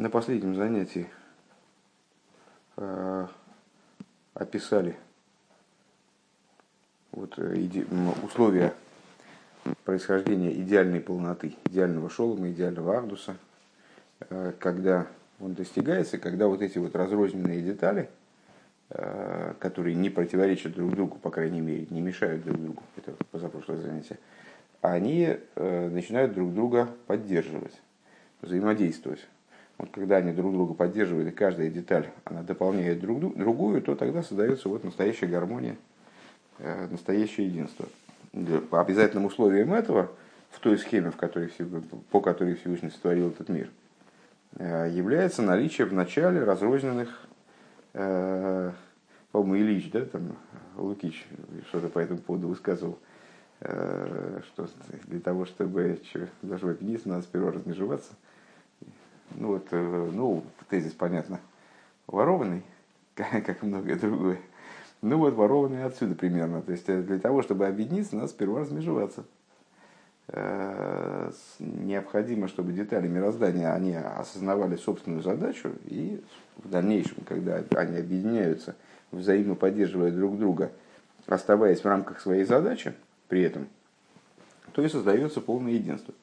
на последнем занятии э, описали вот, э, иде, условия происхождения идеальной полноты, идеального шолома, идеального ардуса, э, когда он достигается, когда вот эти вот разрозненные детали, которые не противоречат друг другу, по крайней мере, не мешают друг другу, это позапрошлое занятие, они начинают друг друга поддерживать, взаимодействовать. Вот когда они друг друга поддерживают, и каждая деталь она дополняет друг другую, то тогда создается вот настоящая гармония, э, настоящее единство. По обязательным условиям этого, в той схеме, в которой, по которой Всевышний сотворил этот мир, э, является наличие в начале разрозненных, э, по-моему, Ильич, да, там, Лукич что-то по этому поводу высказывал, что для того, чтобы заживать единство, надо сперва размежеваться – ну вот, э, ну, тезис, понятно, ворованный, как и многое другое. Ну вот, ворованный отсюда примерно. То есть э, для того, чтобы объединиться, надо сперва размежеваться. Э, необходимо, чтобы детали мироздания, они осознавали собственную задачу, и в дальнейшем, когда они объединяются, взаимно поддерживая друг друга, оставаясь в рамках своей задачи при этом, то и создается полное единство.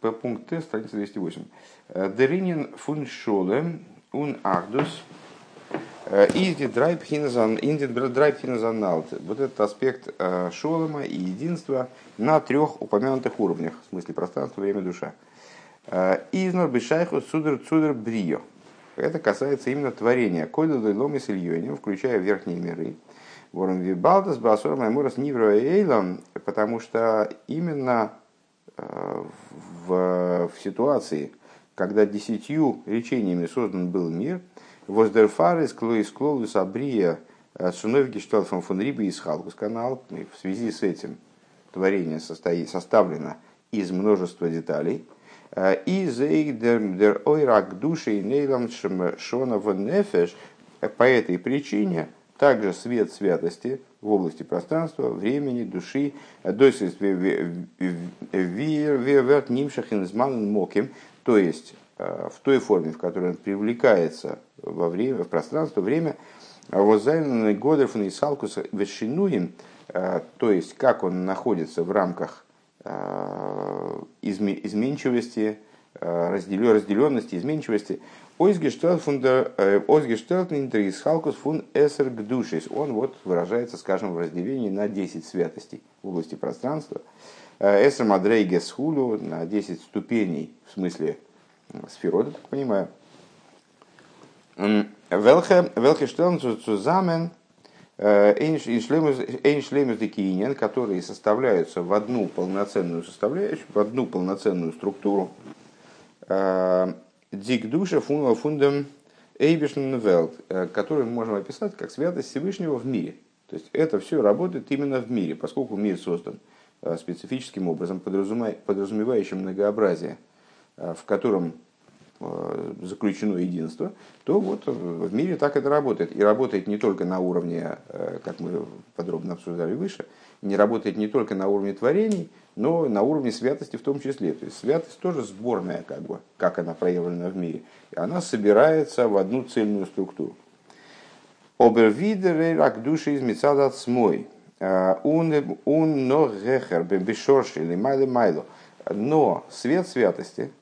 По пункт Т, страница 208. Э, Деринин фун шоле ун ахдус э, Инди драйб хиназаналт. Вот этот аспект шолома и единства на трех упомянутых уровнях, в смысле пространства, время, душа. Изнор бешайху судер цудер брио. Это касается именно творения. Койда ломи с Ильоним, включая верхние миры. Ворон вибалдас басор маймурас нивро эйлом, потому что именно в, в ситуации, когда десятью речениями создан был мир, воздерфарис клоис клоус абрия суновь гешталфом фон риби из халкус канал, в связи с этим творение состоит, составлено из множества деталей, и зейдер ойрак души и нейлам шона нефеш, по этой причине также свет святости в области пространства, времени, души, то есть э, в той форме, в которой он привлекается во время, в пространство, время, воззайненный годов и салкус вешинуем, э, то есть как он находится в рамках э, изменчивости, разделенности, изменчивости, Ойсгештелтнинтер из Халкус фун эсер. Он вот выражается, скажем, в разделении на 10 святостей в области пространства. Э, эсер мадрейгес хулю на 10 ступеней, в смысле сферода, так понимаю. Велхе штелн цузамен эйншлемус декиинен, которые составляются в одну полноценную составляющую, в одну полноценную структуру. Дик душа фундам эйбишн велт, э, который мы можем описать как святость Всевышнего в мире. То есть это все работает именно в мире, поскольку мир создан э, специфическим образом, подразумевающим многообразие, э, в котором заключено единство, то вот в мире так это работает. И работает не только на уровне, как мы подробно обсуждали выше, не работает не только на уровне творений, но на уровне святости в том числе. То есть святость тоже сборная, как бы, как она проявлена в мире. И она собирается в одну цельную структуру. Обервидеры рак души из мецадат смой. Он но гехер бешорши или майло майло. Но свет святости,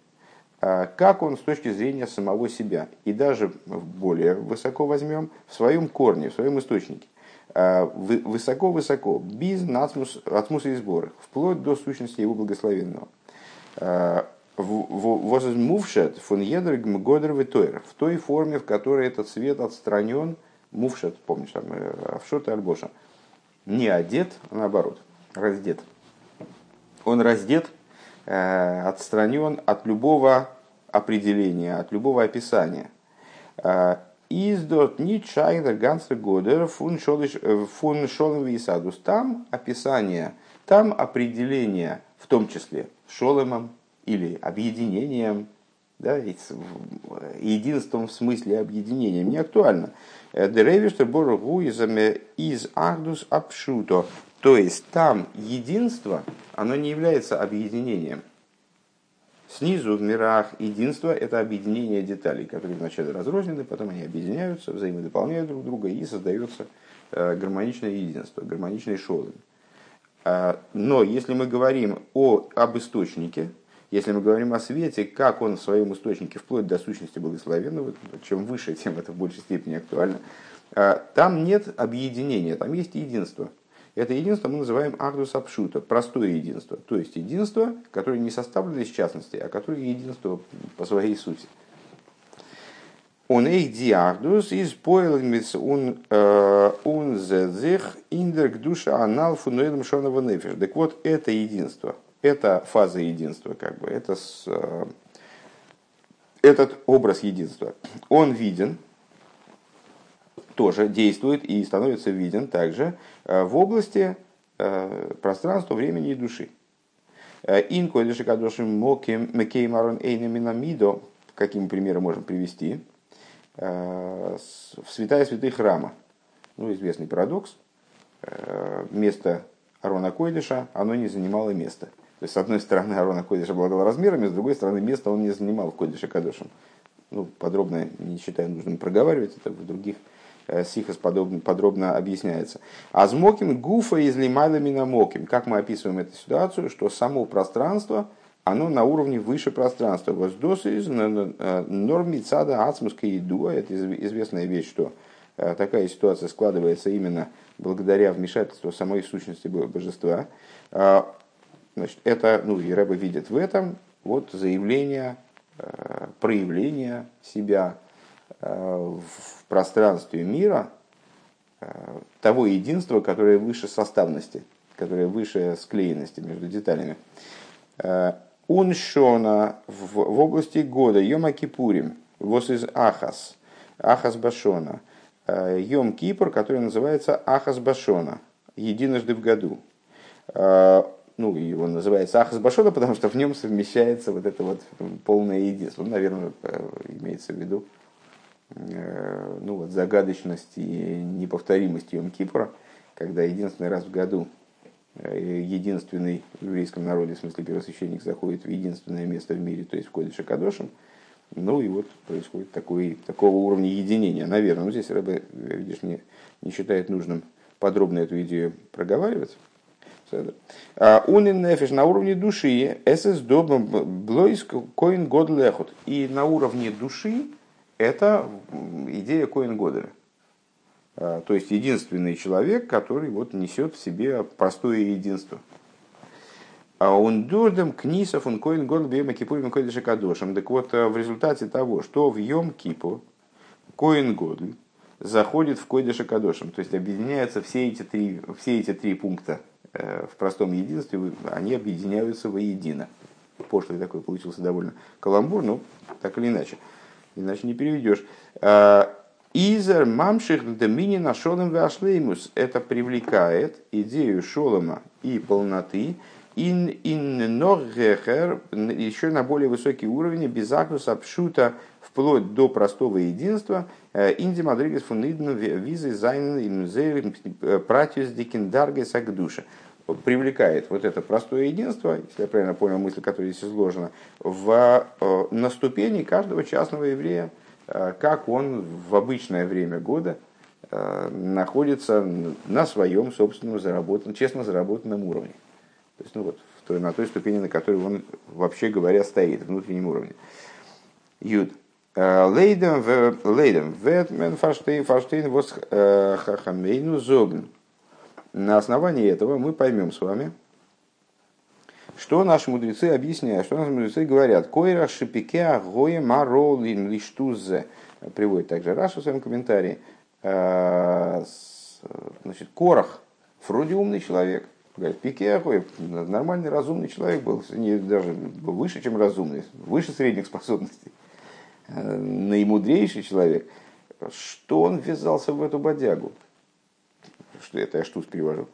а, как он с точки зрения самого себя, и даже более высоко возьмем, в своем корне, в своем источнике, Э, высоко-высоко, без ацмуса и сбора, вплоть до сущности его благословенного. Э, возмувшет фон едр годер в той форме, в которой этот свет отстранен, мувшет, помнишь, там, э, авшот и альбоша, не одет, а наоборот, раздет. Он раздет, отстранен от любого определения, от любого описания Издот Нитшайдер Гансер Годер фун Шолем Висадус. Там описание, там определение, в том числе шолемом или объединением, да, единством в смысле объединения, не актуально. Деревиштер Боргу из Ахдус Апшуто. То есть там единство, оно не является объединением Снизу в мирах единство – это объединение деталей, которые вначале разрознены, потом они объединяются, взаимодополняют друг друга и создается э, гармоничное единство, гармоничный шолом. А, но если мы говорим о, об источнике, если мы говорим о свете, как он в своем источнике, вплоть до сущности благословенного, чем выше, тем это в большей степени актуально, а, там нет объединения, там есть единство. Это единство мы называем агдус абшута, простое единство. То есть единство, которое не составлено из частностей, а которое единство по своей сути. Он их диагдус из поэлмис он он зезих индерг душа анал фунуэлем шонова нефиш. Так вот, это единство, это фаза единства, как бы, это с, э, этот образ единства, он виден, тоже действует и становится виден также э, в области э, пространства, времени и души. Инко или шикадошим мокеймарон эйнаминамидо, каким примером можем привести – Э, в святая святых храма. Ну, известный парадокс. Э, место Арона Койдыша, оно не занимало места. То есть, с одной стороны, Арона Койдыша обладал размерами, с другой стороны, место он не занимал в Койдыше. Ну, подробно не считаю нужным проговаривать, это в других э, сихос подробно, подробно объясняется. А с моким гуфа из лимайлами на моким. Как мы описываем эту ситуацию, что само пространство – оно на уровне выше пространства. Воздос из нормицада ацмуска еду. Это известная вещь, что э, такая ситуация складывается именно благодаря вмешательству самой сущности божества. А, значит, это, ну, и видит в этом вот заявление, э, проявление себя э, в пространстве мира, того единства, которое выше составности, которое выше склеенности между деталями. Уншона в, в области года Йома Кипурим, вос из Ахас, Ахас Башона, э, Йом Кипр, который называется Ахас Башона, единожды в году. Э, ну, он называется Ахас Башона, потому что в нем совмещается вот это вот полное единство. Ну, наверное, э, имеется в виду ну, вот, загадочность и неповторимость Йом Кипра, когда единственный раз в году Э, единственный в еврейском народе, в смысле первосвященник, заходит в единственное место в мире, то есть в Кодише Кадошем. Ну и вот происходит такой, такого уровня единения, наверное. Ну, здесь Рэбе, видишь, не, не считает нужным подробно эту идею проговаривать. Он и нефиш на уровне души, эсэс блойс коин год лехот. И на уровне души это идея коин годеля. А, то есть единственный человек, который вот несет в себе простое единство. А он дурдом книсов он коин год бема кипурим койдыша кадошем. Так вот, э, в результате того, что в Йом Кипу коин год заходит в койдыша кадошем, то есть объединяются все эти три, все эти три пункта э, в простом единстве, они объединяются воедино. Пошлый такой получился довольно каламбур, но так или иначе. Иначе не переведешь. А, Изер мамших домини на шолом вашлеймус. Это привлекает идею шолома и полноты ин ин норгехер еще на более высокий уровень без акнуса пшута вплоть до простого единства инди мадригес фунидну визы зайнен им пратиус дикиндарге сагдуша привлекает вот это простое единство, если я правильно понял мысль, которая здесь изложена, в, э, на ступени каждого частного еврея, Э, как он в обычное время года э, находится на своем собственном заработанном, честно заработанном уровне. То есть, ну вот, в той, на той ступени, на которой он, вообще говоря, стоит, внутреннем уровне. Юд. Лейдем лейдем ветмен фаштейн фаштейн вос хахамейну зогн. На основании этого мы поймем с вами, что наши мудрецы объясняют, что наши мудрецы говорят? Койра шипике агоя маролин лиштузе. Приводит также Раша в своем комментарии. Э, значит, Корах, вроде умный человек. Говорит, пике агоя, нормальный, разумный человек был, не, даже выше, чем разумный, выше средних способностей. Э, наимудрейший человек. Что он ввязался в эту бодягу? Что это я штуц перевожу.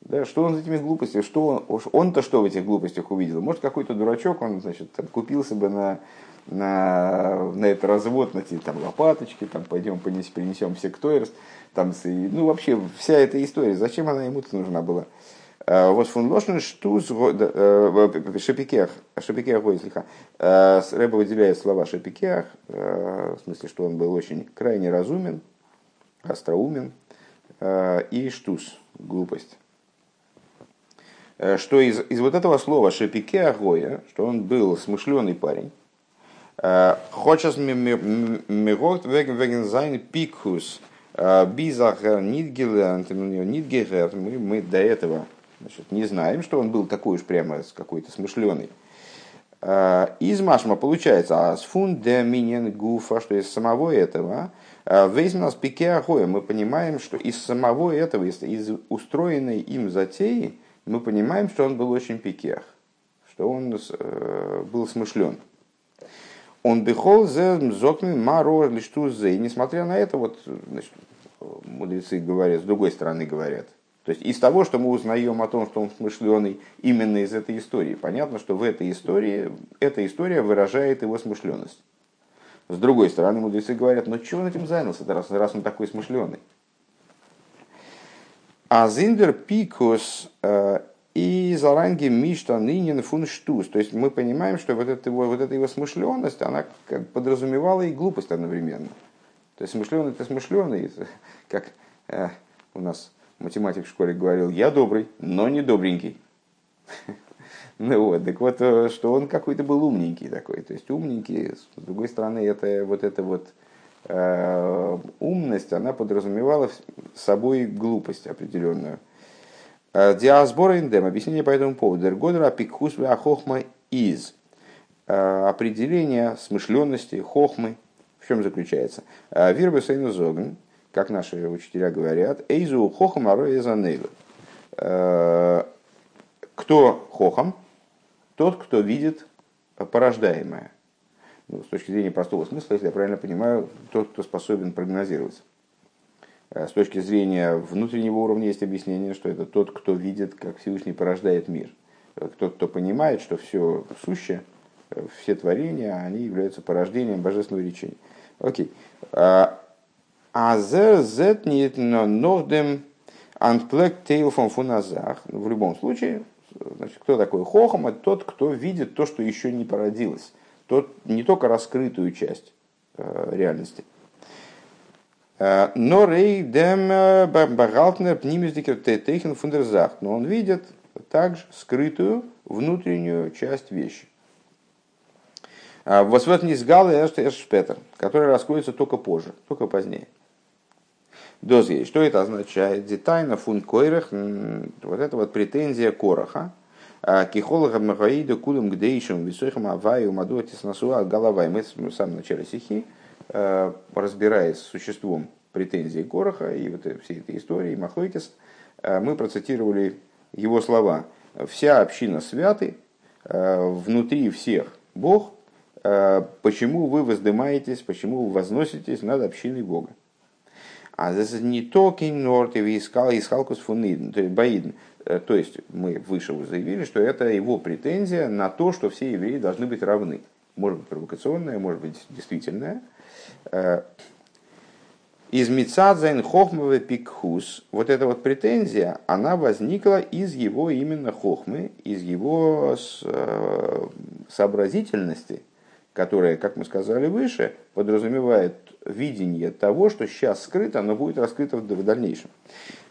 Да, что он за этими глупостями, что он, он-то что в этих глупостях увидел? Может, какой-то дурачок, он, значит, там, купился бы на, на, на этот развод, на эти там лопаточки, там пойдем понесем, принесем все ктойрс, там, ну, вообще, вся эта история, зачем она ему-то нужна была? Вот фон Лошен штуз шапикех, шапикех слегка. Рэба выделяет слова шапикех, в смысле, что он был очень крайне разумен, остроумен, и штуз, глупость. Что из, из вот этого слова шапике агоя, что он был смышленый парень, Хочешь мирот веген зайн пикхус бизахер нидгерерт, мы, мы до этого значит, не знаем, что он был такой уж прямо какой-то смышленый. Из Машма получается, а с фундаминен гуфа, что из самого этого, весь нас пике мы понимаем, что из самого этого, из, из устроенной им затеи, мы понимаем, что он был очень пикех, что он э, был смышлен. Он бихол зе зокми маро лишту зе. И несмотря на это, вот, значит, мудрецы говорят, с другой стороны говорят. То есть из того, что мы узнаем о том, что он смышленый именно из этой истории, понятно, что в этой истории, эта история выражает его смышленность. С другой стороны, мудрецы говорят, ну чего он этим занялся, раз, раз он такой смышленый? А Зиндер Пикус э, и Заранги Мишта Нинин Фунштус. То есть мы понимаем, что вот эта его, вот эта его смышленность, она подразумевала и глупость одновременно. То есть смышленый это смышленый, как э, у нас математик в школе говорил, я добрый, но не добренький. Ну вот, так вот, э, что он какой-то был умненький такой. То есть умненький, с другой стороны, это вот это вот э, умность, она подразумевала собой глупость определенную. Э, диасбора индем. Объяснение по этому поводу. Эргодра пикхус хохма из. Э, определение смышленности, хохмы. В чем заключается? Э, Вирбе сейну зогн, как наши учителя говорят, эйзу хохам аро эзанейлу. Кто хохам? Тот, кто видит порождаемое. Ну, с точки зрения простого смысла, если я правильно понимаю, тот, кто способен прогнозировать. Э, с точки зрения внутреннего уровня есть объяснение, что это тот, кто видит, как Всевышний порождает мир. Тот, кто понимает, что все сущее, все творения, они являются порождением божественного речения. Окей. А зет нет нордем анплек тейлфон фуназах. В любом случае, значит, кто такой хохом? Это тот, кто видит то, что еще не породилось. Тот, не только раскрытую часть реальности. Но рей дем багалтнер пнимиздикер тейхен фундерзахт. Но он видит также скрытую внутреннюю часть вещи. Восвет низгал и эшпетер, который раскроется только позже, только позднее. Дозги. Что это означает? Детайна фун койрах, вот это вот претензия короха, кихолога махаида кулем гдейшим висохам аваю мадуатис насуа головай. Мы в самом начале стихи Э, разбираясь с существом претензий Короха и вот всей этой истории, Махлойкис, э, мы процитировали его слова. «Вся община святы, внутри всех Бог, почему вы воздымаетесь, почему вы возноситесь над общиной Бога?» А это не только норт и искал искалкус фунидн, то есть баидн. То есть мы выше заявили, что это его претензия на то, что все евреи должны быть равны. Может быть провокационная, может быть действительная. Э, из Мицадзайн Хохмовый Пикхус, вот эта вот претензия, она возникла из его именно Хохмы, из его э, сообразительности, которая, как мы сказали выше, подразумевает видение того, что сейчас скрыто, но будет раскрыто в дальнейшем.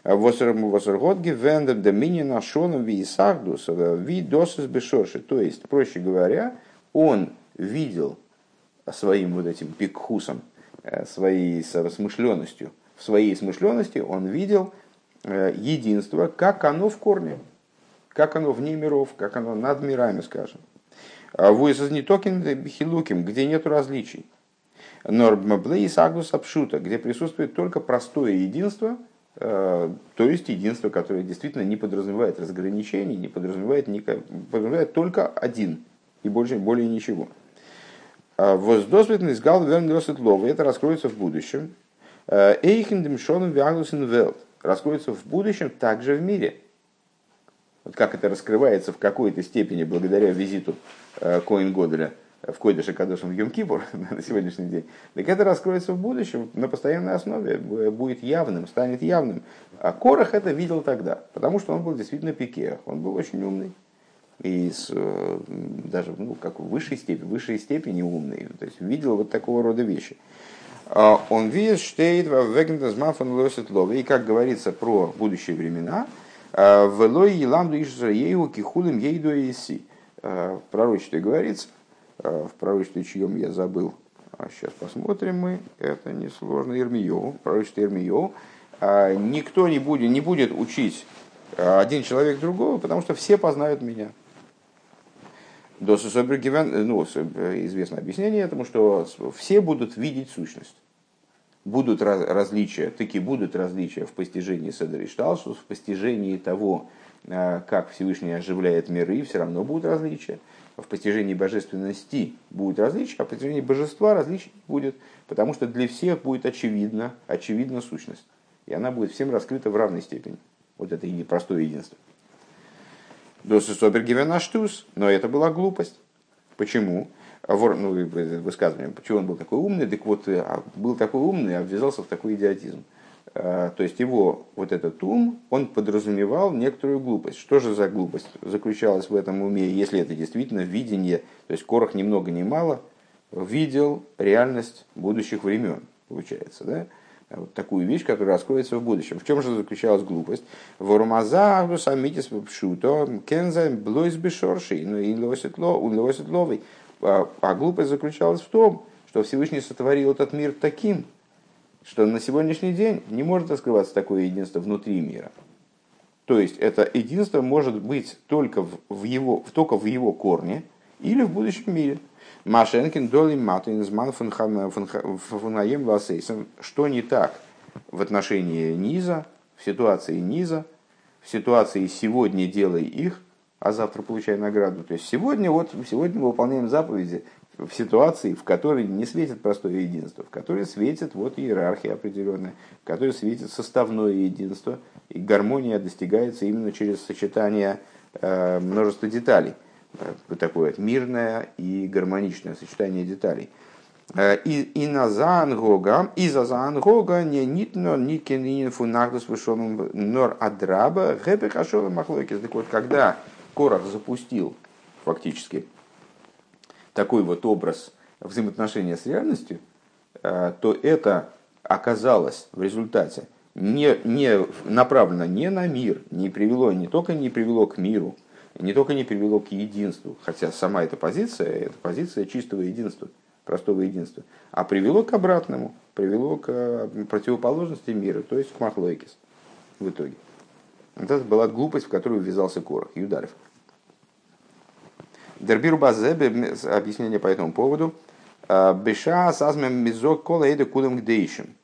Восерготги вендер доминина шоном виисахдус видосис бешоши. То есть, проще говоря, он видел своим вот этим пикхусом, э, своей смышленностью. В своей смышленности он видел э, единство, как оно в корне, как оно вне миров, как оно над мирами, скажем. А Вуэсас не токен хилуким, где нет различий. Нормблейс агнус апшута, где присутствует только простое единство, э, то есть единство, которое действительно не подразумевает разграничений, не подразумевает, не, подразумевает только один и больше, более ничего. А Воздосветный сгал верносит лова. Это раскроется в будущем. Э, Эйхендем шоном виагнусен велт. Раскроется в будущем также в мире. Вот как это раскрывается в какой-то степени благодаря визиту э, Коин Годеля в Койдыше Кадошем в Йом-Кипур на сегодняшний день, так это раскроется в будущем на постоянной основе, будет явным, станет явным. А Корах это видел тогда, потому что он был действительно пике, он был очень умный. И с, э, даже ну, как в высшей степени, высшей степени умный. То есть видел вот такого рода вещи. А он видит, что и как говорится про будущие времена, э, в Элой Еламду Ишраею Кихулим Ейду Иси. Э, в пророчестве говорится, в пророчестве чьем я забыл, а сейчас посмотрим мы, это несложно, Ирмиеву, пророчество Ирмиеву, никто не будет, не будет учить один человек другого, потому что все познают меня. Ну, известно объяснение этому, что все будут видеть сущность. Будут различия, таки будут различия в постижении Седришталшус, в постижении того, э, как Всевышний оживляет миры, все равно будут различия. В постижении божественности будет различия, а в постижении божества различий будет, потому что для всех будет очевидно, очевидна сущность. И она будет всем раскрыта в равной степени. Вот это и простое единство. Досы Собергивенаштус, но это была глупость. Почему? Вор, ну, высказывание, почему он был такой умный, так вот, э, а, был такой умный, обвязался в такой идиотизм. А, то есть его вот этот ум, он подразумевал некоторую глупость. Что же за глупость заключалась в этом уме, если это действительно видение, то есть Корох ни много ни мало видел реальность будущих времен, получается, да? вот такую вещь, которая раскроется в будущем. В чем же заключалась глупость? Вормаза, самитис пшуто, кенза, блойс бешорши, ну и лосит ловый. А, а глупость заключалась в том, что Всевышний сотворил этот мир таким, что на сегодняшний день не может раскрываться такое единство внутри мира. То есть это единство может быть только в его, только в его корне или в будущем мире – Машенкин доли матин фунаем васейсом. Что не так в отношении низа, в ситуации низа, в ситуации сегодня делай их, а завтра получай награду. То есть сегодня, вот, сегодня мы выполняем заповеди в ситуации, в которой не светит простое единство, в которой светит вот иерархия определенная, в которой светит составное единство, и гармония достигается именно через сочетание э, множества деталей – такое мирное и гармоничное сочетание деталей. Э, и, и на заангога, и за заангога не нитно никенин фунагдус вышелым нор адраба гэпе хашова махлойкис. Так вот, когда Корах запустил фактически такой вот образ взаимоотношения с реальностью, э, то это оказалось в результате не, не направлено не на мир, не привело, не только не привело к миру, не только не привело к единству, хотя сама эта позиция, это позиция чистого единства, простого единства, а привело к обратному, привело к противоположности мира, то есть к Махлойкис в итоге. Это была глупость, в которую ввязался Корах, Юдарев. Дербир Базебе, объяснение по этому поводу. «Э, Беша сазмем мизок кола эйда кудам гдейшим.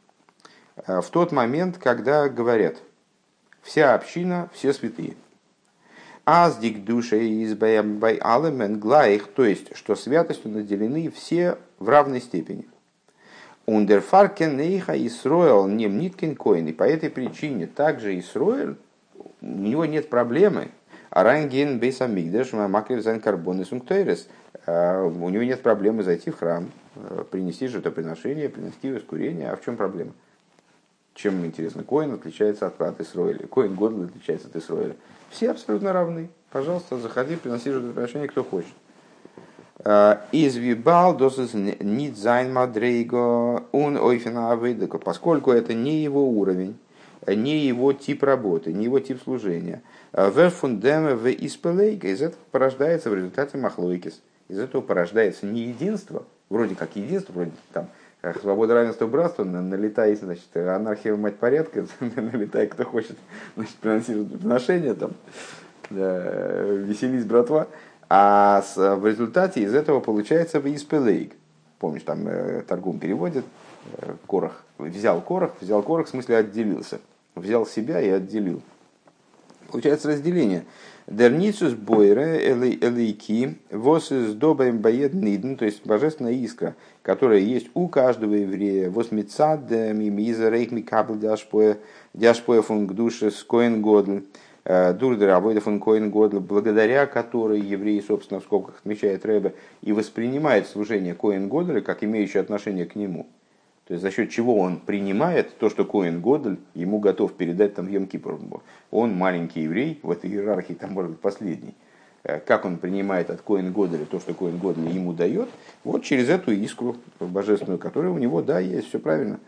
Э, в тот момент, когда говорят, вся община, все святые – Аздик душа из бай алемен глаих, то есть, что святостью наделены все в равной степени. Ундерфаркен нейха Исроэл нем ниткин коин. И по этой причине также Исроэль, у него нет проблемы. Аранген бейсамигдеш макрив зайн карбон и сунктейрес. А, у него нет проблемы зайти в храм, а, принести жертвоприношение, принести воскурение. А в чем проблема? Чем интересно, Коин отличается от, от Исроэля, Коин Годл отличается от Исроэля. Все абсолютно равны. Пожалуйста, заходи, приноси жертвоприношение, кто хочет. А, из вибал досыс нит зайн мадрейго ун ойфина поскольку это не его уровень, не его тип работы, не его тип служения. А, в фундеме в испелейка, из этого порождается в результате махлойкис. Из этого порождается не единство, вроде как единство, вроде там свобода, равенство, братство, налетай, значит, анархия, мать порядка, налетай, кто хочет, значит, приносить отношения, там, веселись, братва. А в результате из этого получается испелейк. Помнишь, там э, торгум переводит, э, корох, взял корох, взял корох, в смысле отделился. Взял себя и отделил. Получается разделение. Дерницус бойре элейки вос из добрым боед нидн, то есть божественная искра, которая есть у каждого еврея. Вос мицад мимиза рейх микабл дяшпоя дяшпоя фунг души скоен годл. Дурдер Абойда фон Коин Годл, благодаря которой евреи, собственно, в скобках отмечает Рэбе, и воспринимает служение Коин Годля как имеющее отношение к нему. То есть за счет чего он принимает то, что Коин Годль ему готов передать там в Йом Кипр. Он маленький еврей, в этой иерархии там может быть последний. Э, как он принимает от Коин Годля то, что Коин Годля ему дает, вот через эту искру божественную, которая у него, да, есть, все правильно.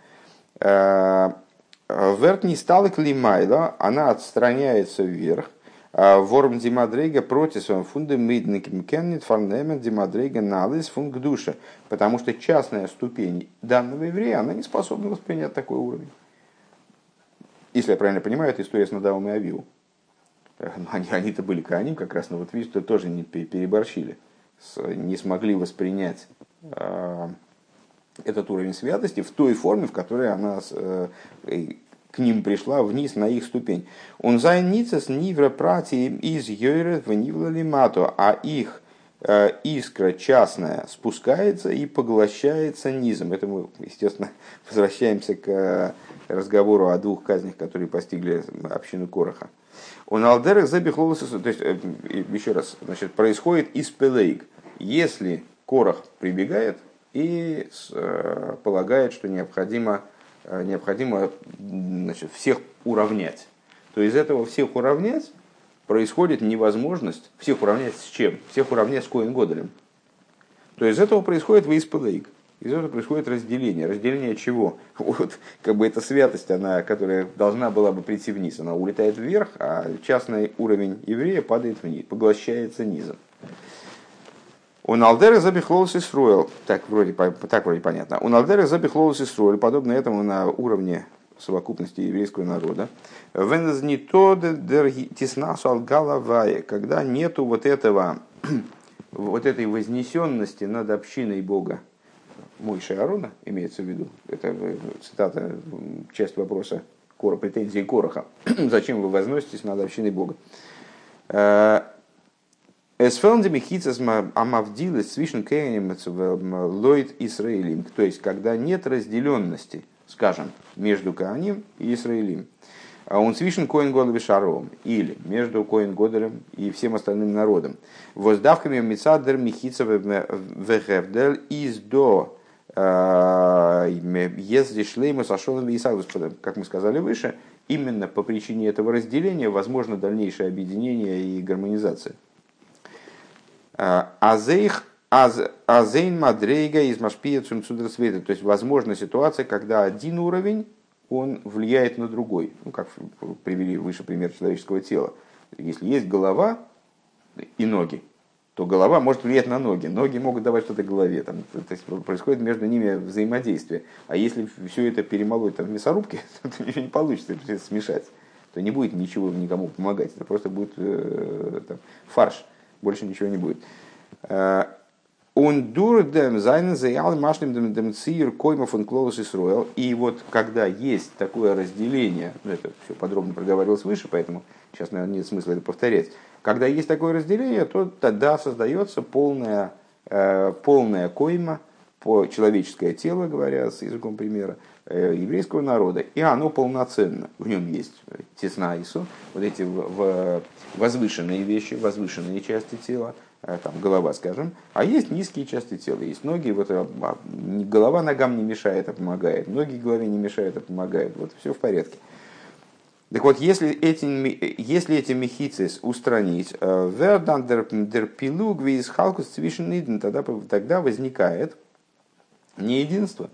Э, Вертни стал климайла, она отстраняется вверх, Ворм Димадрейга против своего фунда мидниким кеннит фарнемен Димадрейга налис фунг душа. Потому что частная ступень данного еврея, она не способна воспринять такой уровень. Если я правильно понимаю, это история с Надавом и Авиу. Они, они-то были каним, как раз, но вот видишь, что тоже не переборщили. Не смогли воспринять э, этот уровень святости в той форме, в которой она э, к ним пришла вниз на их ступень. Он зайнится с нивра прати из йойрет в нивла а их э, искра частная спускается и поглощается низом. Это мы, естественно, возвращаемся к разговору о двух казнях, которые постигли общину Короха. Он алдерах забихлолся, то есть, э, еще раз, значит, происходит из пелейк. Если Корох прибегает и э, полагает, что необходимо Э, необходимо значит, всех уравнять. То из этого всех уравнять происходит невозможность всех уравнять с чем? Всех уравнять с Коин Годелем. То из этого происходит выиспелейк. Из этого происходит разделение. Разделение чего? Вот, как бы эта святость, она, которая должна была бы прийти вниз, она улетает вверх, а частный уровень еврея падает вниз, поглощается низом. У Алдера забихлоус и строил, так вроде, так вроде понятно. У Алдера забихлоус и строил, подобно этому на уровне совокупности еврейского народа. Теснасу алгалавая, когда нету вот этого, вот этой вознесенности над общиной Бога. Мойши Арона имеется в виду. Это э, цитата, часть вопроса Кора, претензии Короха. Зачем вы возноситесь над общиной Бога? Э, Эсфелнде мехицас амавдилы свишен кейнем лойд Исраилим. То есть, когда нет разделенности, скажем, между Кааним и Исраилим. А он свишен коин годом шаром, или между коин годером и всем остальным народом. Воздавками мецадер михица вехевдель из до а, если шлейма сошел и как мы сказали выше, именно по причине этого разделения возможно дальнейшее объединение и гармонизация. Азейх Азейн Мадрейга из Машпия Цумцудра Света. То есть возможна ситуация, когда один уровень он влияет на другой. Ну, как привели выше пример человеческого тела. Если есть голова и ноги, то голова может влиять на ноги. Ноги могут давать что-то голове. Там, то есть происходит между ними взаимодействие. А если все это перемолоть там, в мясорубке, то ничего не получится, смешать. То не будет ничего никому помогать. Это просто будет э, там, фарш больше ничего не будет. Э, он дурдем зайнен заял машним дем цир коймов и строил. И вот когда есть такое разделение, ну это все подробно проговаривалось выше, поэтому сейчас, наверное, нет смысла это повторять. Когда есть такое разделение, то тогда создается полная, э, полная койма, по человеческое тело, говоря с языком примера, еврейского народа, и оно полноценно. В нем есть теснаису, вот эти возвышенные вещи, возвышенные части тела, э, там, голова, скажем, а есть низкие части тела, есть ноги, вот, а, а, голова ногам не мешает, а помогает, ноги голове не мешают, а помогает, вот все в порядке. Так вот, если эти, если эти мехицис устранить, э, тогда, тогда возникает не единство,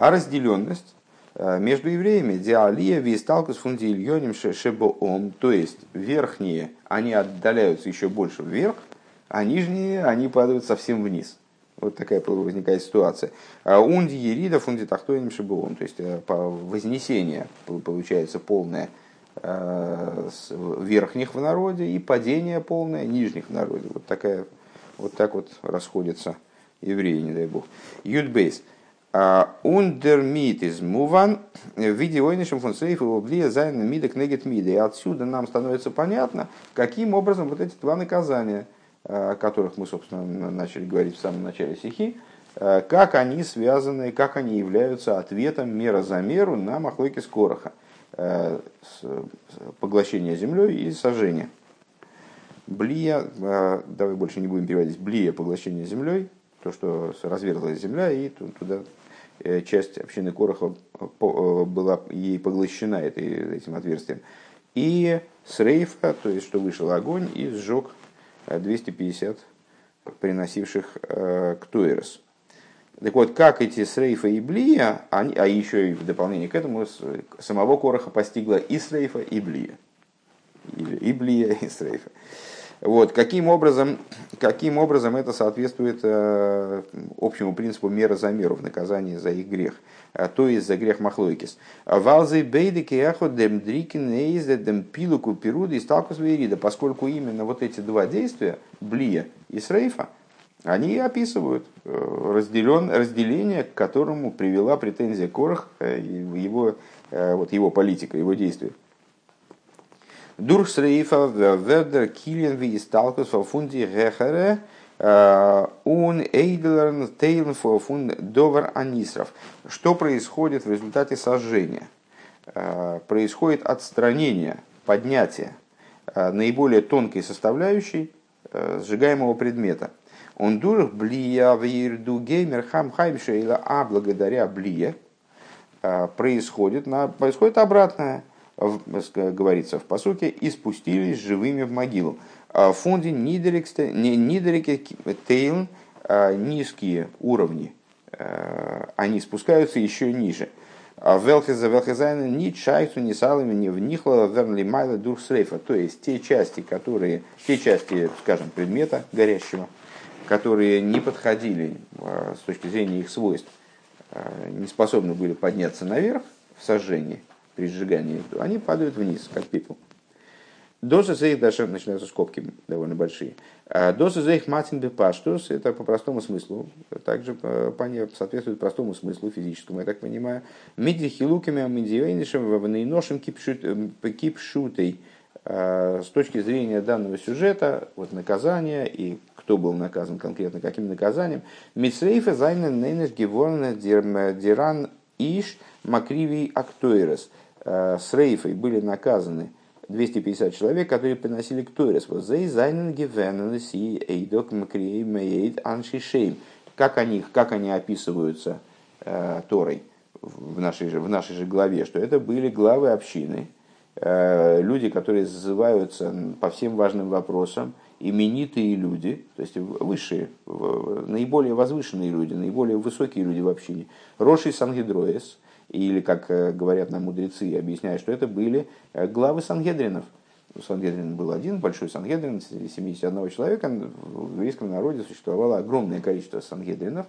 а разделенность э, между евреями. Диалия висталкус фундильоним шебоом, то есть верхние, они отдаляются еще больше вверх, а нижние, они падают совсем вниз. Вот такая возникает ситуация. А унди ерида фунди тахтоиним шебоом, то есть э, вознесение получается полное э, верхних в народе и падение полное нижних в народе. Вот, такая, вот так вот расходятся евреи, не дай бог. Юдбейс. Ундермит из Муван в виде ойнишем фон сейф его блия зайн мидек негет мида. И отсюда нам становится понятно, каким образом вот эти два наказания, о которых мы, собственно, начали говорить в самом начале стихи, как они связаны, как они являются ответом мера за меру на махлойке скороха. поглощение землей и сожжение. Блия, давай больше не будем переводить, блия поглощение землей, то, что разверзлась земля, и туда часть общины Короха была ей поглощена этим отверстием. И с рейфа, то есть, что вышел огонь и сжег 250 приносивших э, ктуэрос. Так вот, как эти Срейфа и Блия, они, а еще и в дополнение к этому самого Короха постигла и Срейфа, и Блия. И, и Блия, и Срейфа. Вот, каким, образом, каким образом это соответствует э, общему принципу мера за меру в наказании за их грех, э, то есть за грех Махлойкис. Валзы бейды кеахо дем дрикин эйзе пилуку пируды и сталкус верида, поскольку именно вот эти два действия, Блия и Срейфа, они описывают э, разделен, разделение, к которому привела претензия Корах, э, его, э, вот его политика, его действия. Дурсрейфа вердер килен ви исталкус фунди гехере он эйдлерн тейлн фун довер анисров. Что происходит в результате сожжения? Происходит отстранение, поднятие наиболее тонкой составляющей сжигаемого предмета – он дурх блия вирду геймер хам хаймшейла, а благодаря блие происходит, происходит обратное, говорится в посуке, и спустились живыми в могилу. А, в фонде Нидереке Тейлн а, низкие уровни, они спускаются еще ниже. Велхеза Велхезайна ни чайцу, ни салами, ни внихла вернли майла дурсрейфа. То есть те части, которые, те части, скажем, предмета горящего, которые не подходили а, с точки зрения их свойств, а, не способны были подняться наверх в сожжении, при сжигании, они падают вниз, как пепел. Досы за их даже начинаются скобки довольно большие. А досы за их матин бепаштус, это по простому смыслу, также соответствует простому смыслу физическому, я так понимаю. Мидли хилуками амидиойнишем в нейношем кипшутой. С точки зрения данного сюжета, вот наказание и кто был наказан конкретно, каким наказанием. Мисрейфа зайнен нейнеш геворна диран иш макривий актуэрес. Э, с Рейфой были наказаны 250 человек, которые приносили ктуэрес. Вот зей зайнен гевенен си эйдок макрией мейд аншишейм. Как они, как они описываются э, Торой в нашей, же, в нашей же главе, что это были главы общины, э, люди, которые зазываются по всем важным вопросам, именитые люди, то есть высшие, наиболее возвышенные люди, наиболее высокие люди в общине, Роши Сангидроес, или, как э, говорят нам мудрецы, объясняют, что это были э, главы Сангедринов. Сангедрин был один, большой Сангедрин, 71 человека. В еврейском народе существовало огромное количество Сангедринов,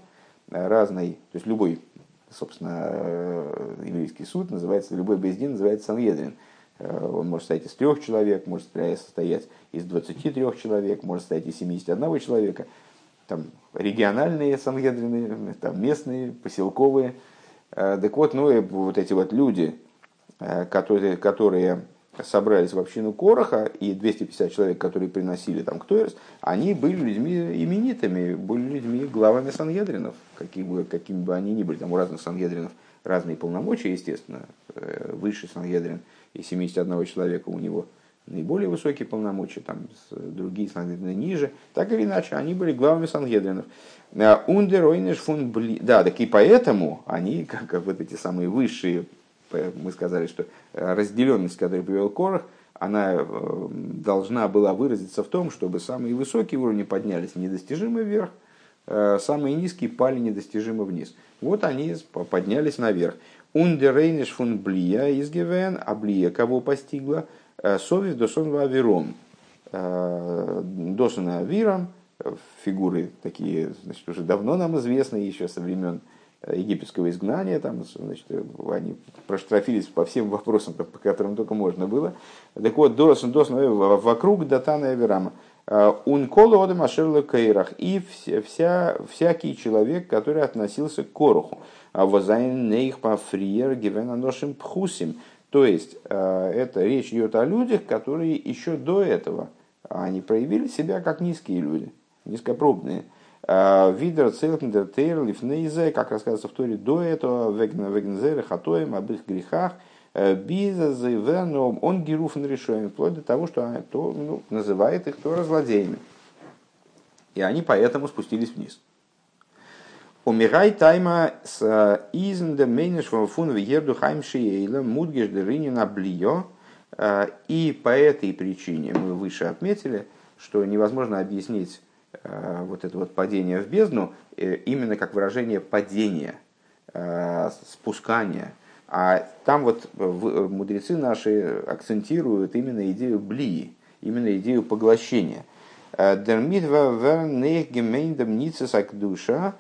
э, разной, то есть любой, собственно, еврейский суд называется, любой бездин называется Сангедрин. Он может состоять из трех человек, может состоять из 23 человек, может состоять из 71 человека. Там региональные сангедрины, там местные, поселковые. Э, так вот, ну и вот эти вот люди, э, которые, которые собрались в общину Короха, и 250 человек, которые приносили там Ктуэрс, они были людьми именитыми, были людьми главами сангедринов, какими бы, какими бы они ни были. Там у разных сангедринов разные полномочия, естественно. Э, высший сангедрин и 71 человека у него – наиболее высокие полномочия, там другие сангедрины ниже. Так или иначе, они были главами сангедринов. А, Ундер фун бли... Да, так и поэтому они, как, вот эти самые высшие, мы сказали, что разделенность, которую привел Корах, она э, должна была выразиться в том, чтобы самые высокие уровни поднялись недостижимо вверх, э, самые низкие пали недостижимо вниз. Вот они поднялись наверх. Ундерейниш фун блия изгивен, а блия кого постигла – Э, Совесть досон авиром. Э, досон авиром, фигуры такие, значит, уже давно нам известны, еще со времен египетского изгнания, там, значит, они проштрафились по всем вопросам, по которым только можно было. Так вот, Досон, Досон, вокруг Датана и Авирама. Э, Ункола одам ашерла кейрах. И вся, всякий человек, который относился к Короху. А возайн нейх по фриер гивена ношим пхусим то есть, э, это речь идет о людях, которые еще до этого они проявили себя как низкие люди, низкопробные. Э, Видер, Целкндер, Тейр, Лифнейзе, как рассказывается в Торе, до этого Вегнзеры, Хатоем, об их грехах, Биза заверном он геруфен решаем, вплоть до того, что то, ну, называет их то разладеями. И они поэтому спустились вниз. Умирай тайма с изн де мейнеш фун вегерду хаймшиейла мудгеш де ринина блио. И по этой причине мы выше отметили, что невозможно объяснить вот это вот падение в бездну именно как выражение падения, спускания – а там вот э, э, мудрецы наши акцентируют именно идею блии, именно идею поглощения. Э, Дермитва вернех гемейндам душа,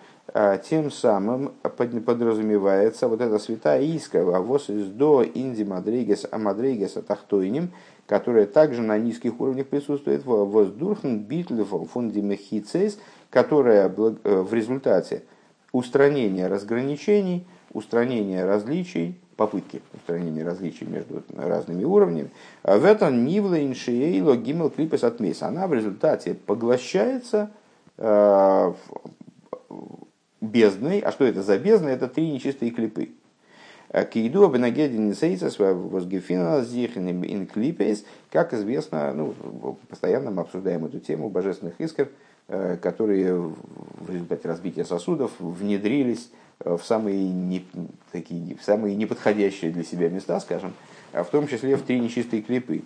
тем самым подразумевается вот эта святая иска, воз из до инди мадригес а мадригес тахтойним, которая также на низких уровнях присутствует, воздурхан битлифом фундимехицейс, которая в результате устранения разграничений – устранения различий, попытки устранения различий между разными уровнями, а в этом нивла иншиейло гимел клипес отмес. Она в результате поглощается э, бездной. А что это за бездна? Это три нечистые клипы. Кейду абенагедин сейцес возгефина зихен ин клипес. Как известно, ну, постоянно мы обсуждаем эту тему божественных искр, э, которые в результате разбития сосудов внедрились в самые, не, такие, в самые неподходящие для себя места, скажем, в том числе в три нечистые клипы.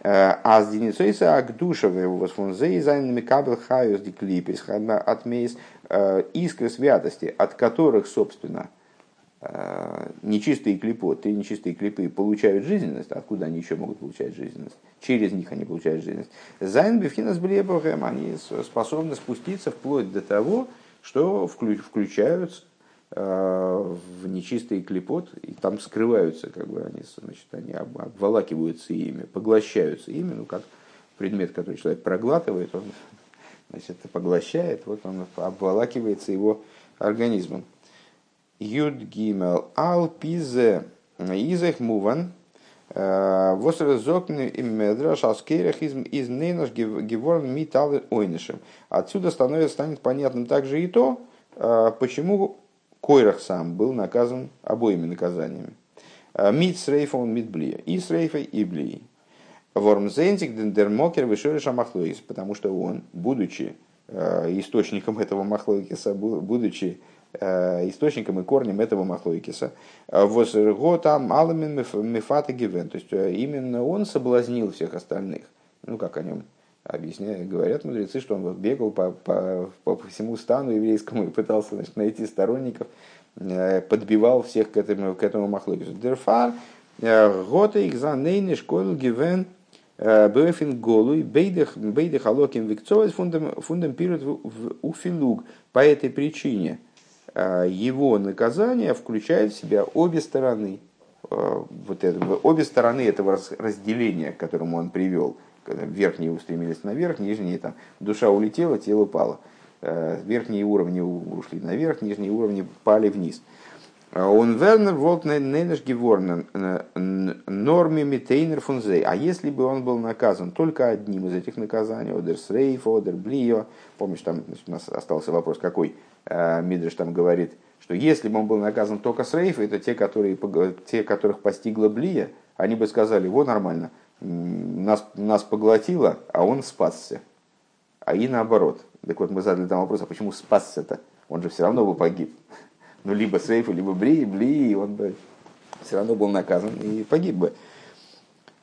А с Деницойса Агдушев восфунзей зайнами кабел хаюс диклипис отмейс искры святости, от которых, собственно, нечистые клипы, три нечистые клипы получают жизненность, откуда они еще могут получать жизненность? Через них они получают жизненность. Зайн бифхинас блебахем, они способны спуститься вплоть до того, что включаются Э, в нечистый клепот, и там скрываются, как бы они, значит, они обволакиваются ими, поглощаются ими, ну как предмет, который человек проглатывает, он значит, поглощает, вот он обволакивается его организмом. Юд гимел ал пизе изех муван э, Восразокны им медраш аскерах из нейнаш геворн митал ойнышем. Отсюда становится станет понятным также и то, э, почему Койрах сам был наказан обоими наказаниями. А, мид с рейфом, мид блия. И с рейфой, и блией. Вормзентик дендермокер вышел шамахлоис, потому что он, будучи а, источником этого махлоикиса, будучи а, источником и корнем этого махлоикиса, возго там аламин мефата гивен, то есть именно он соблазнил всех остальных. Ну, как о нем объясняют, говорят мудрецы, что он бегал по, по, по всему стану еврейскому и пытался значит, найти сторонников, э, подбивал всех к этому, к этому махлокису. Дерфар, э, гота их за нейны школу гивен э, бэфин голуй бейдех алоким викцовец фундам фундам пирот уфилуг. По этой причине его наказание включает в себя обе стороны. Вот это, обе стороны этого разделения, к которому он привел – верхние устремились наверх, нижние там, душа улетела, тело упало. Э, верхние уровни ушли наверх, нижние уровни пали вниз. Э, он вернер волт ненеш геворнен норме митейнер фунзей. А если бы он был наказан только одним из этих наказаний, одер срейф, одер блио, помнишь, там у нас остался вопрос, какой э, Мидриш там говорит, что если бы он был наказан только с рейфа, это те, которые, те, которых постигла блия, они бы сказали, вот нормально, нас, нас поглотило, а он спасся. А и наоборот. Так вот, мы задали там вопрос, а почему спасся-то? Он же все равно бы погиб. Ну, либо Сейфу, либо Бли, Бли, он бы все равно был наказан и погиб бы.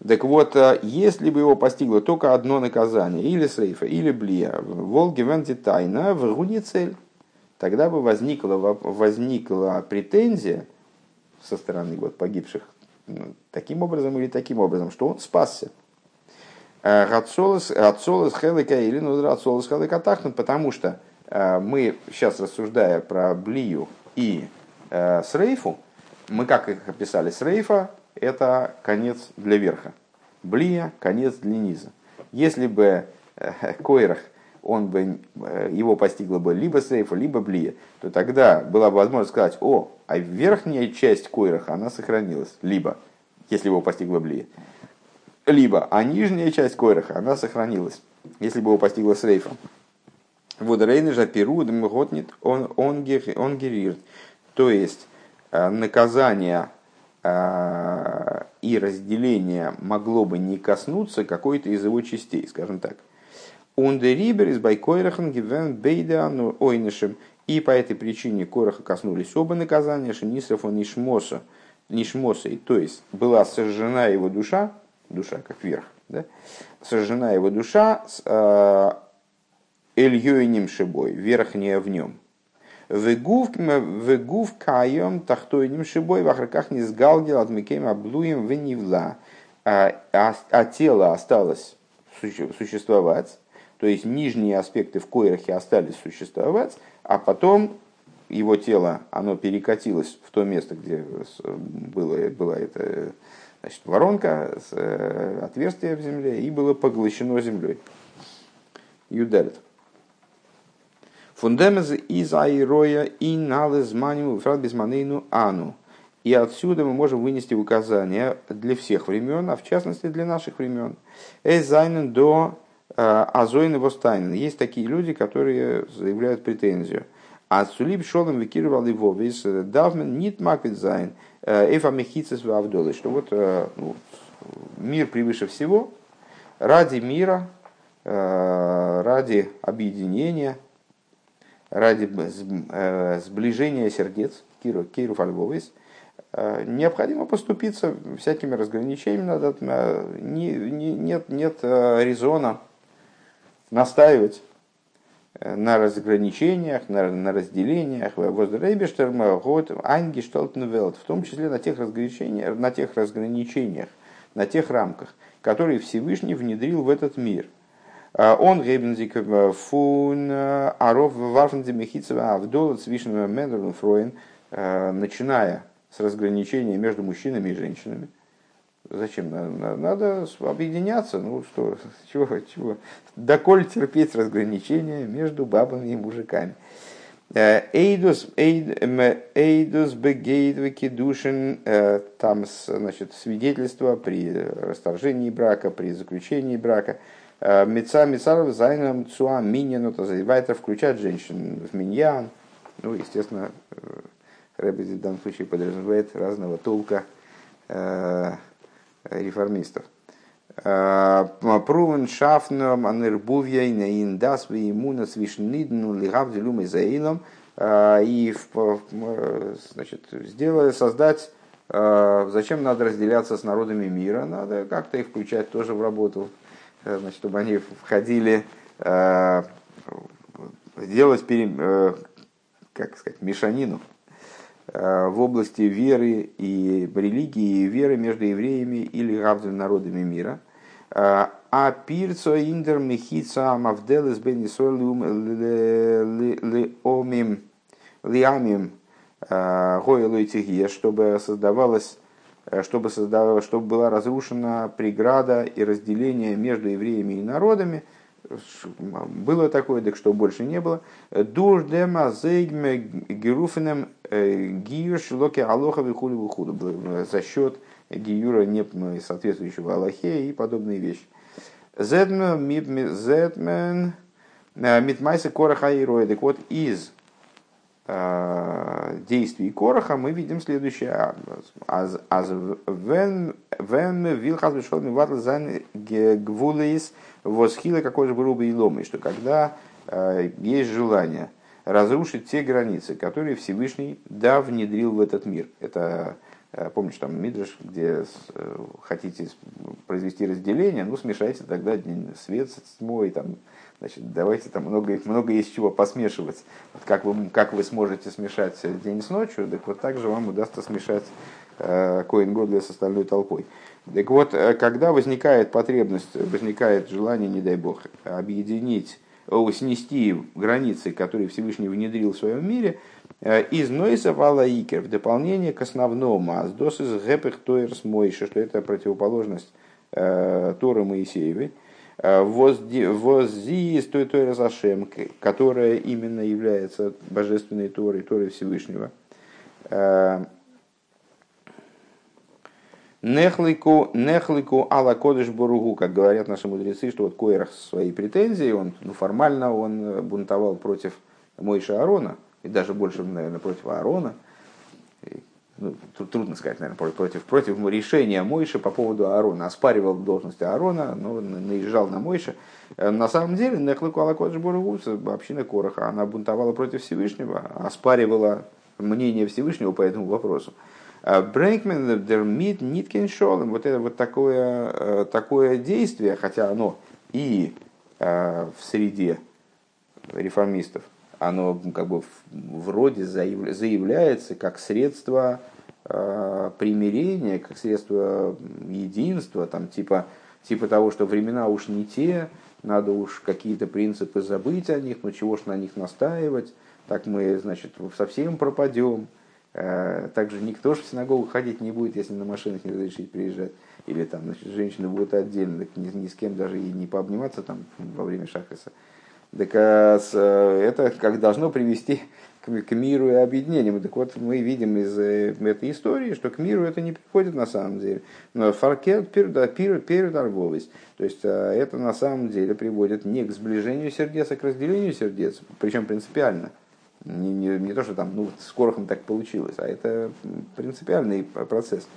Так вот, а если бы его постигло только одно наказание, или Сейфа, или Блия, Волги Венти Тайна, в цель, тогда бы возникла, возникла претензия со стороны вот, погибших таким образом или таким образом, что он спасся. Рацолос хелика или ну рацолос хелика тахнут, потому что э, мы сейчас рассуждая про Блию и э, Срейфу, мы как их описали, Срейфа это конец для верха, Блия конец для низа. Если бы э, Койрах он бы, его постигла бы либо Срейфа, либо Блия, то тогда была бы возможность сказать, о, а верхняя часть Койраха, она сохранилась, либо, если его постигла Блия, либо, а нижняя часть Койраха, она сохранилась, если бы его постигла с рейфом. Вот Рейны же перуд готнит он, он, он герирт. То есть, э, наказание э, и разделение могло бы не коснуться какой-то из его частей, скажем так. Ундерибер из Байкойрахен гивен бейда ойнышем. И по этой причине Короха коснулись оба наказания, Шенисров он Нишмоса, Нишмосой, то есть была сожжена его душа, душа как верх, да? сожжена его душа с э, Эльёйним Шибой, верхняя в нем. Вегув каем тахтойним шибой в ахраках не сгалдил от микем облуем венивла. А, а, а тело осталось существовать, то есть нижние аспекты в койрахе остались существовать, а потом его тело, оно перекатилось в то место, где было, была эта значит, воронка, э, отверстие в земле, и было поглощено землей. Юдалит. Фундамез из аироя и налезманию фрат безманейну ану. И отсюда мы можем вынести указания для всех времен, а в частности для наших времен. Эйзайнен до э, азойна востайнен. Есть такие люди, которые заявляют претензию. А сулиб шолом викировал его весь давмен нит маквит зайн эфа мехицес вавдолы. Что вот э, ну, мир превыше всего, ради мира, э, ради объединения, ради э, сближения сердец, Фальвовис, э, необходимо поступиться всякими разграничениями. Надо, э, не, не, нет, нет резона настаивать на разграничениях, на, на разделениях, в том числе на тех, разграничениях, на тех разграничениях, на тех рамках, которые Всевышний внедрил в этот мир – Э, он гейбензик э, фун э, аров варфензе мехицева авдола цвишного мендерн фроен, начиная с разграничения между мужчинами и женщинами. Зачем? Надо объединяться. Ну что, чего, чего? Доколь терпеть разграничения между бабами и мужиками. Эйдус, эйдус бегейдвеки душин, там, значит, свидетельство при расторжении брака, при заключении брака – Э, Меца Мецаров Зайном Цуа Миньяну Тазаевайтер включать женщин в Миньян. Ну, естественно, э, Рэбби в данном случае подразумевает разного толка э, реформистов. Прувен шафном анербувья и наиндас веймуна свишнидну лигавделюм и заилом. И значит, сделали, создать Зачем надо разделяться с народами мира? Надо как-то их включать тоже в работу Э, значит, чтобы они входили, э, делать э, как сказать, мешанину в области веры и религии и веры между евреями или равными народами мира. А пирцо индер мехица мавделес бен лиомим лиамим гойлойтигия, чтобы создавалось Э, чтобы, создав... чтобы была разрушена преграда и разделение между евреями и народами. Было такое, так что больше не было. Дурдема зейгме геруфеnem э, гиюр шилоки алоха вихули вихуду. Э, за счет гиюра не соответствующего Аллахе и подобные вещи. Зедмен митмайса кораха и Так вот, из Э, действий Короха мы видим следующее. Аз вен вилхаз бешолми ватл зан гвулейс восхила какой же грубый ломы, что когда э, есть желание разрушить те границы, которые Всевышний да внедрил в этот мир. Это э, помнишь там Мидриш, где хотите произвести разделение, ну смешайте тогда свет с тьмой, там Значит, давайте там много, много есть чего посмешивать. Вот как, вы, как вы сможете смешать день с ночью, так вот так же вам удастся смешать э, Коин с остальной толпой. Так вот, э, когда возникает потребность, возникает желание, не дай бог, объединить, снести границы, которые Всевышний внедрил в своем мире, э, из Нойса Валаикер в дополнение к основному, а с из Гепех Тойерс Мойша, что это противоположность э, Торы Моисеевой, Воззи из той Торы Зашем, которая именно является божественной Торой, Торой Всевышнего. Э, нехлику, нехлику ала кодыш боругу, как говорят наши мудрецы, что вот Койрах свои претензии, он ну, формально он бунтовал против Мойша Аарона, и даже больше, наверное, против Аарона, ну, трудно сказать, наверное, против, против решения Мойши по поводу Аарона, оспаривал должность Аарона, но наезжал на Мойши. Э, на самом деле, Нехлыку Алакодж Бургус, община Короха, она бунтовала против Всевышнего, оспаривала мнение Всевышнего по этому вопросу. Брейкмен, Дермит, Ниткин Шолем, вот это вот такое, э, такое действие, хотя оно и в среде реформистов оно как бы вроде заявляется как средство э, примирения, как средство единства, там, типа, типа того, что времена уж не те, надо уж какие-то принципы забыть о них, но чего ж на них настаивать, так мы, значит, совсем пропадем. Э, также никто же в синагогу ходить не будет, если на машинах не разрешить приезжать. Или там, значит, женщины будут отдельно, ни, ни с кем даже и не пообниматься там во время шахриса. Так а э, это как должно привести к миру и объединению. Так вот, мы видим из э, этой истории, что к миру это не приходит на самом деле. Но фаркет переторговость. То есть э, это на самом деле приводит не к сближению сердец, а к разделению сердец. Причем принципиально. Не, не, не то, что там ну, с Корохом так получилось, а это принципиальный процесс.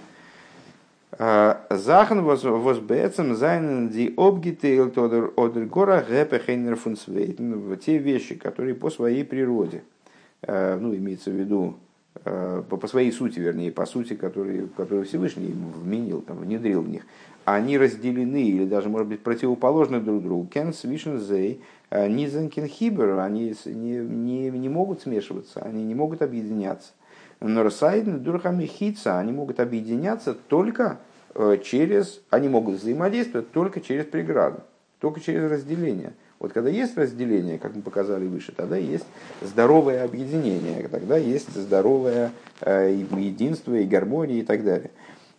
Захан возбецем зайнен ди обгитейл тодер одер гора гэпе хейнер фунсвейт. Ну, те вещи, которые по своей природе, э, ну, имеется в виду, э, по, своей сути, вернее, по сути, которые, которые Всевышний вменил, там, внедрил в них, они разделены или даже, может быть, противоположны друг другу. Кен свишен зей, э, низенкин хибер, они не, не, не могут смешиваться, они не могут объединяться. Норсайден, Дурхами Хица, они могут объединяться только э, через, они могут взаимодействовать только через преграду, только через разделение. Вот когда есть разделение, как мы показали выше, тогда есть здоровое объединение, тогда есть здоровое э, единство и гармония и так далее.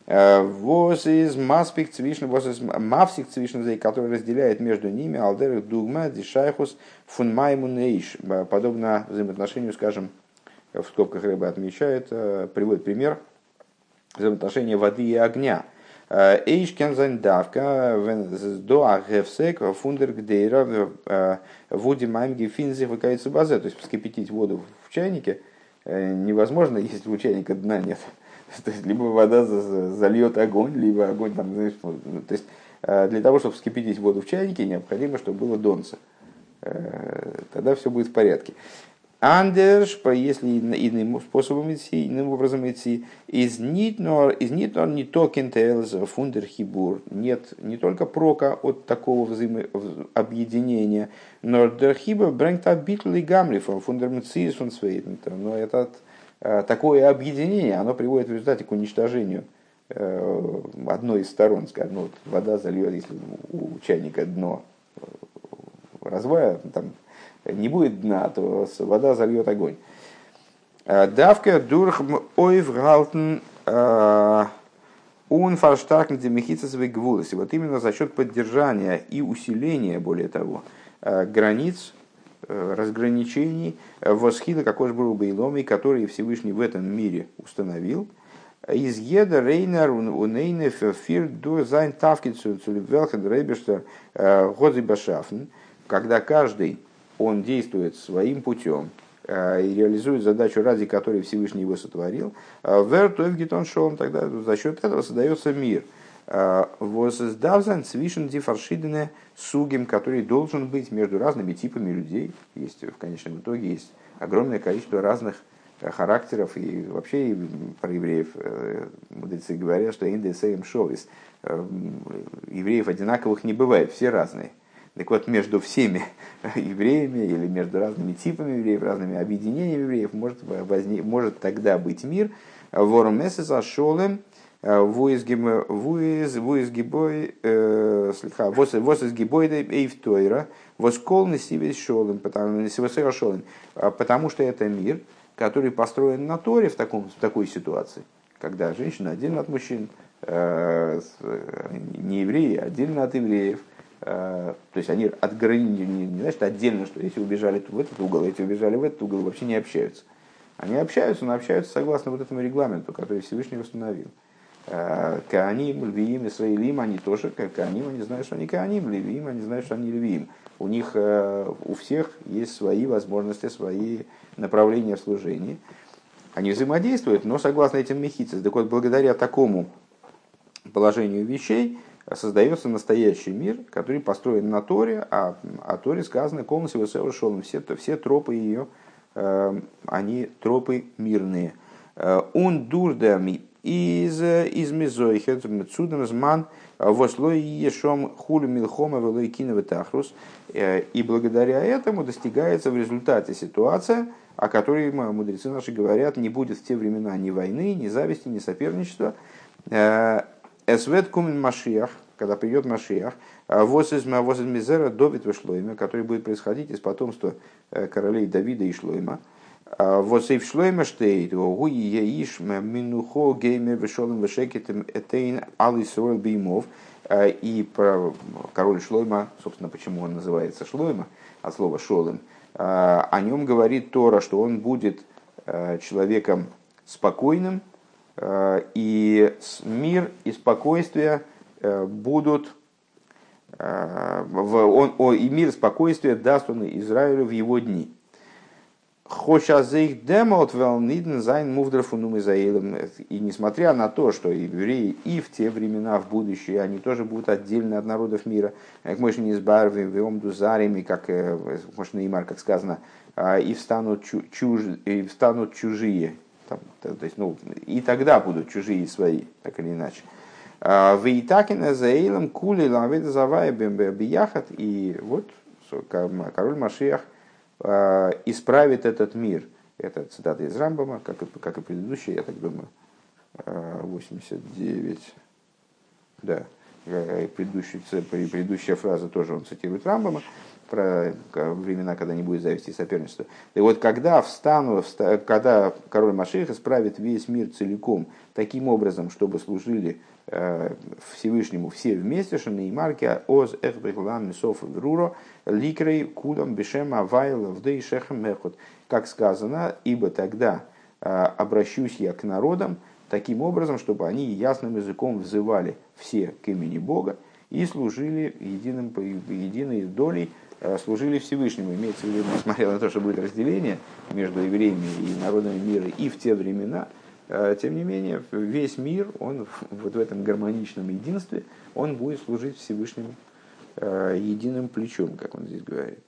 Э, воз из маспик цвишн, воз из мавсик цвишн, который разделяет между ними алдерах дугма, дишайхус, фунмаймунейш, подобно взаимоотношению, скажем, в скобках рыба отмечает, э, приводит пример взаимоотношения воды и огня. Э, Эйш кензайн давка до агевсек фундер гдейра э, вуди маймги финзи выкается базе. То есть вскипятить воду в чайнике невозможно, если у чайника дна нет. То есть либо вода зальет огонь, либо огонь там, знаешь, то есть для того, чтобы вскипятить воду в чайнике, необходимо, чтобы было донце. Тогда все будет в порядке. Андерш, если иным способом идти, иным образом идти, из из нитнор не токен фундер хибур. Нет не только прока от такого взаимообъединения, но дер хибур брэнгт битл и гамли фундер Но это э, такое объединение, оно приводит в результате к уничтожению э, одной из сторон, скажем, ну, вот вода зальет, если у чайника дно э, развая, там не будет дна, то вода зальет огонь. Э, давка дурх ойв галтен он фарштаркен демихицесвей гвулоси. Вот именно за счет поддержания и усиления, более того, э, границ, э, разграничений, восхида, какой же был бы которые Всевышний в этом мире установил, из еда рейнер унейне фир до зайн тавкицу цулевелхен рейбештер годзи когда каждый он действует своим путем э, и реализует задачу, ради которой Всевышний его сотворил, э, шоум, тогда за счет этого создается мир. Э, Воздавзан свишен дифаршидене сугим, который должен быть между разными типами людей. Есть в конечном итоге есть огромное количество разных характеров и вообще про евреев мудрецы говорят, что индесеем шовис. Евреев одинаковых не бывает, все разные. Так вот, между всеми евреями или между разными типами евреев, разными объединениями евреев может, возник, может тогда быть мир. Вором месяца шолем вуизгибой э, слегка восизгибой эйвтойра воскол себе шолем потому что это мир который построен на Торе в, таком, в такой ситуации, когда женщина отдельно от мужчин, э, не евреи, а отдельно от евреев, Э, то есть они отграничены, не, значит отдельно, что эти убежали в этот угол, эти убежали в этот угол, вообще не общаются. Они общаются, но общаются согласно вот этому регламенту, который Всевышний установил. Э, Кааним, Львиим, Исраилим, они тоже, как Кааним, они знают, что они Кааним, Львиим, они знают, что они Львиим. У них, э, у всех есть свои возможности, свои направления в служении. Они взаимодействуют, но согласно этим мехицис. Так вот, благодаря такому положению вещей создается настоящий мир, который построен на Торе, а о Торе сказано «Комнас его совершенным». Все, все тропы ее, э, они тропы мирные. Он дурдами из из мизойхет цудом зман вослой ешом хулю милхома велойкиновый тахрус. И благодаря этому достигается в результате ситуация, о которой мудрецы наши говорят, не будет в те времена ни войны, ни зависти, ни соперничества. Эсвет кумен Машиях, когда придет Машиях, воз из Мизера Довид Шлойма, который будет происходить из потомства королей Давида и Шлойма. Вот и в шлойме штейт, гуи яиш минухо геймер вешолем вешекетем этейн алисрой беймов. И про король Шлойма, собственно, почему он называется Шлойма, от слова Шолем, о нем говорит Тора, что он будет человеком спокойным, и мир и спокойствие будут он, о, и мир и спокойствие даст он Израилю в его дни. Хошазейх демот велниден зайн мувдрафунум. И несмотря на то, что евреи и в те времена, в будущее, они тоже будут отдельно от народов мира, как мы не избавим, вем дузарими, как может Неймар, как сказано, и встанут, чуж, и встанут чужие. Там, то, есть, ну, и тогда будут чужие свои, так или иначе. Вейтакина заилом кули лаведа завая. И вот король Машиях – Э, исправит этот мир. Это цитата из Рамбама, как и, как и предыдущая, я так думаю, 89. Э, да, э, предыдущая, предыдущая фраза тоже он цитирует Рамбама про времена, когда не будет зависти соперничества. И вот когда встану, когда король Машех исправит весь мир целиком таким образом, чтобы служили Э, Всевышнему все вместе, что Неймарке оз эхбехлам мисоф вруро ликрей кудам бешем авайл вдей шехам мехот. Как сказано, ибо тогда э, обращусь я к народам таким образом, чтобы они ясным языком взывали все к имени Бога и служили единым, единой долей, служили Всевышнему. Имеется в виду, несмотря на то, что будет разделение между евреями и народами мира и в те времена – Э, тем не менее, весь мир, он вот в этом гармоничном единстве, он будет служить Всевышнему э, единым плечом, как он здесь говорит.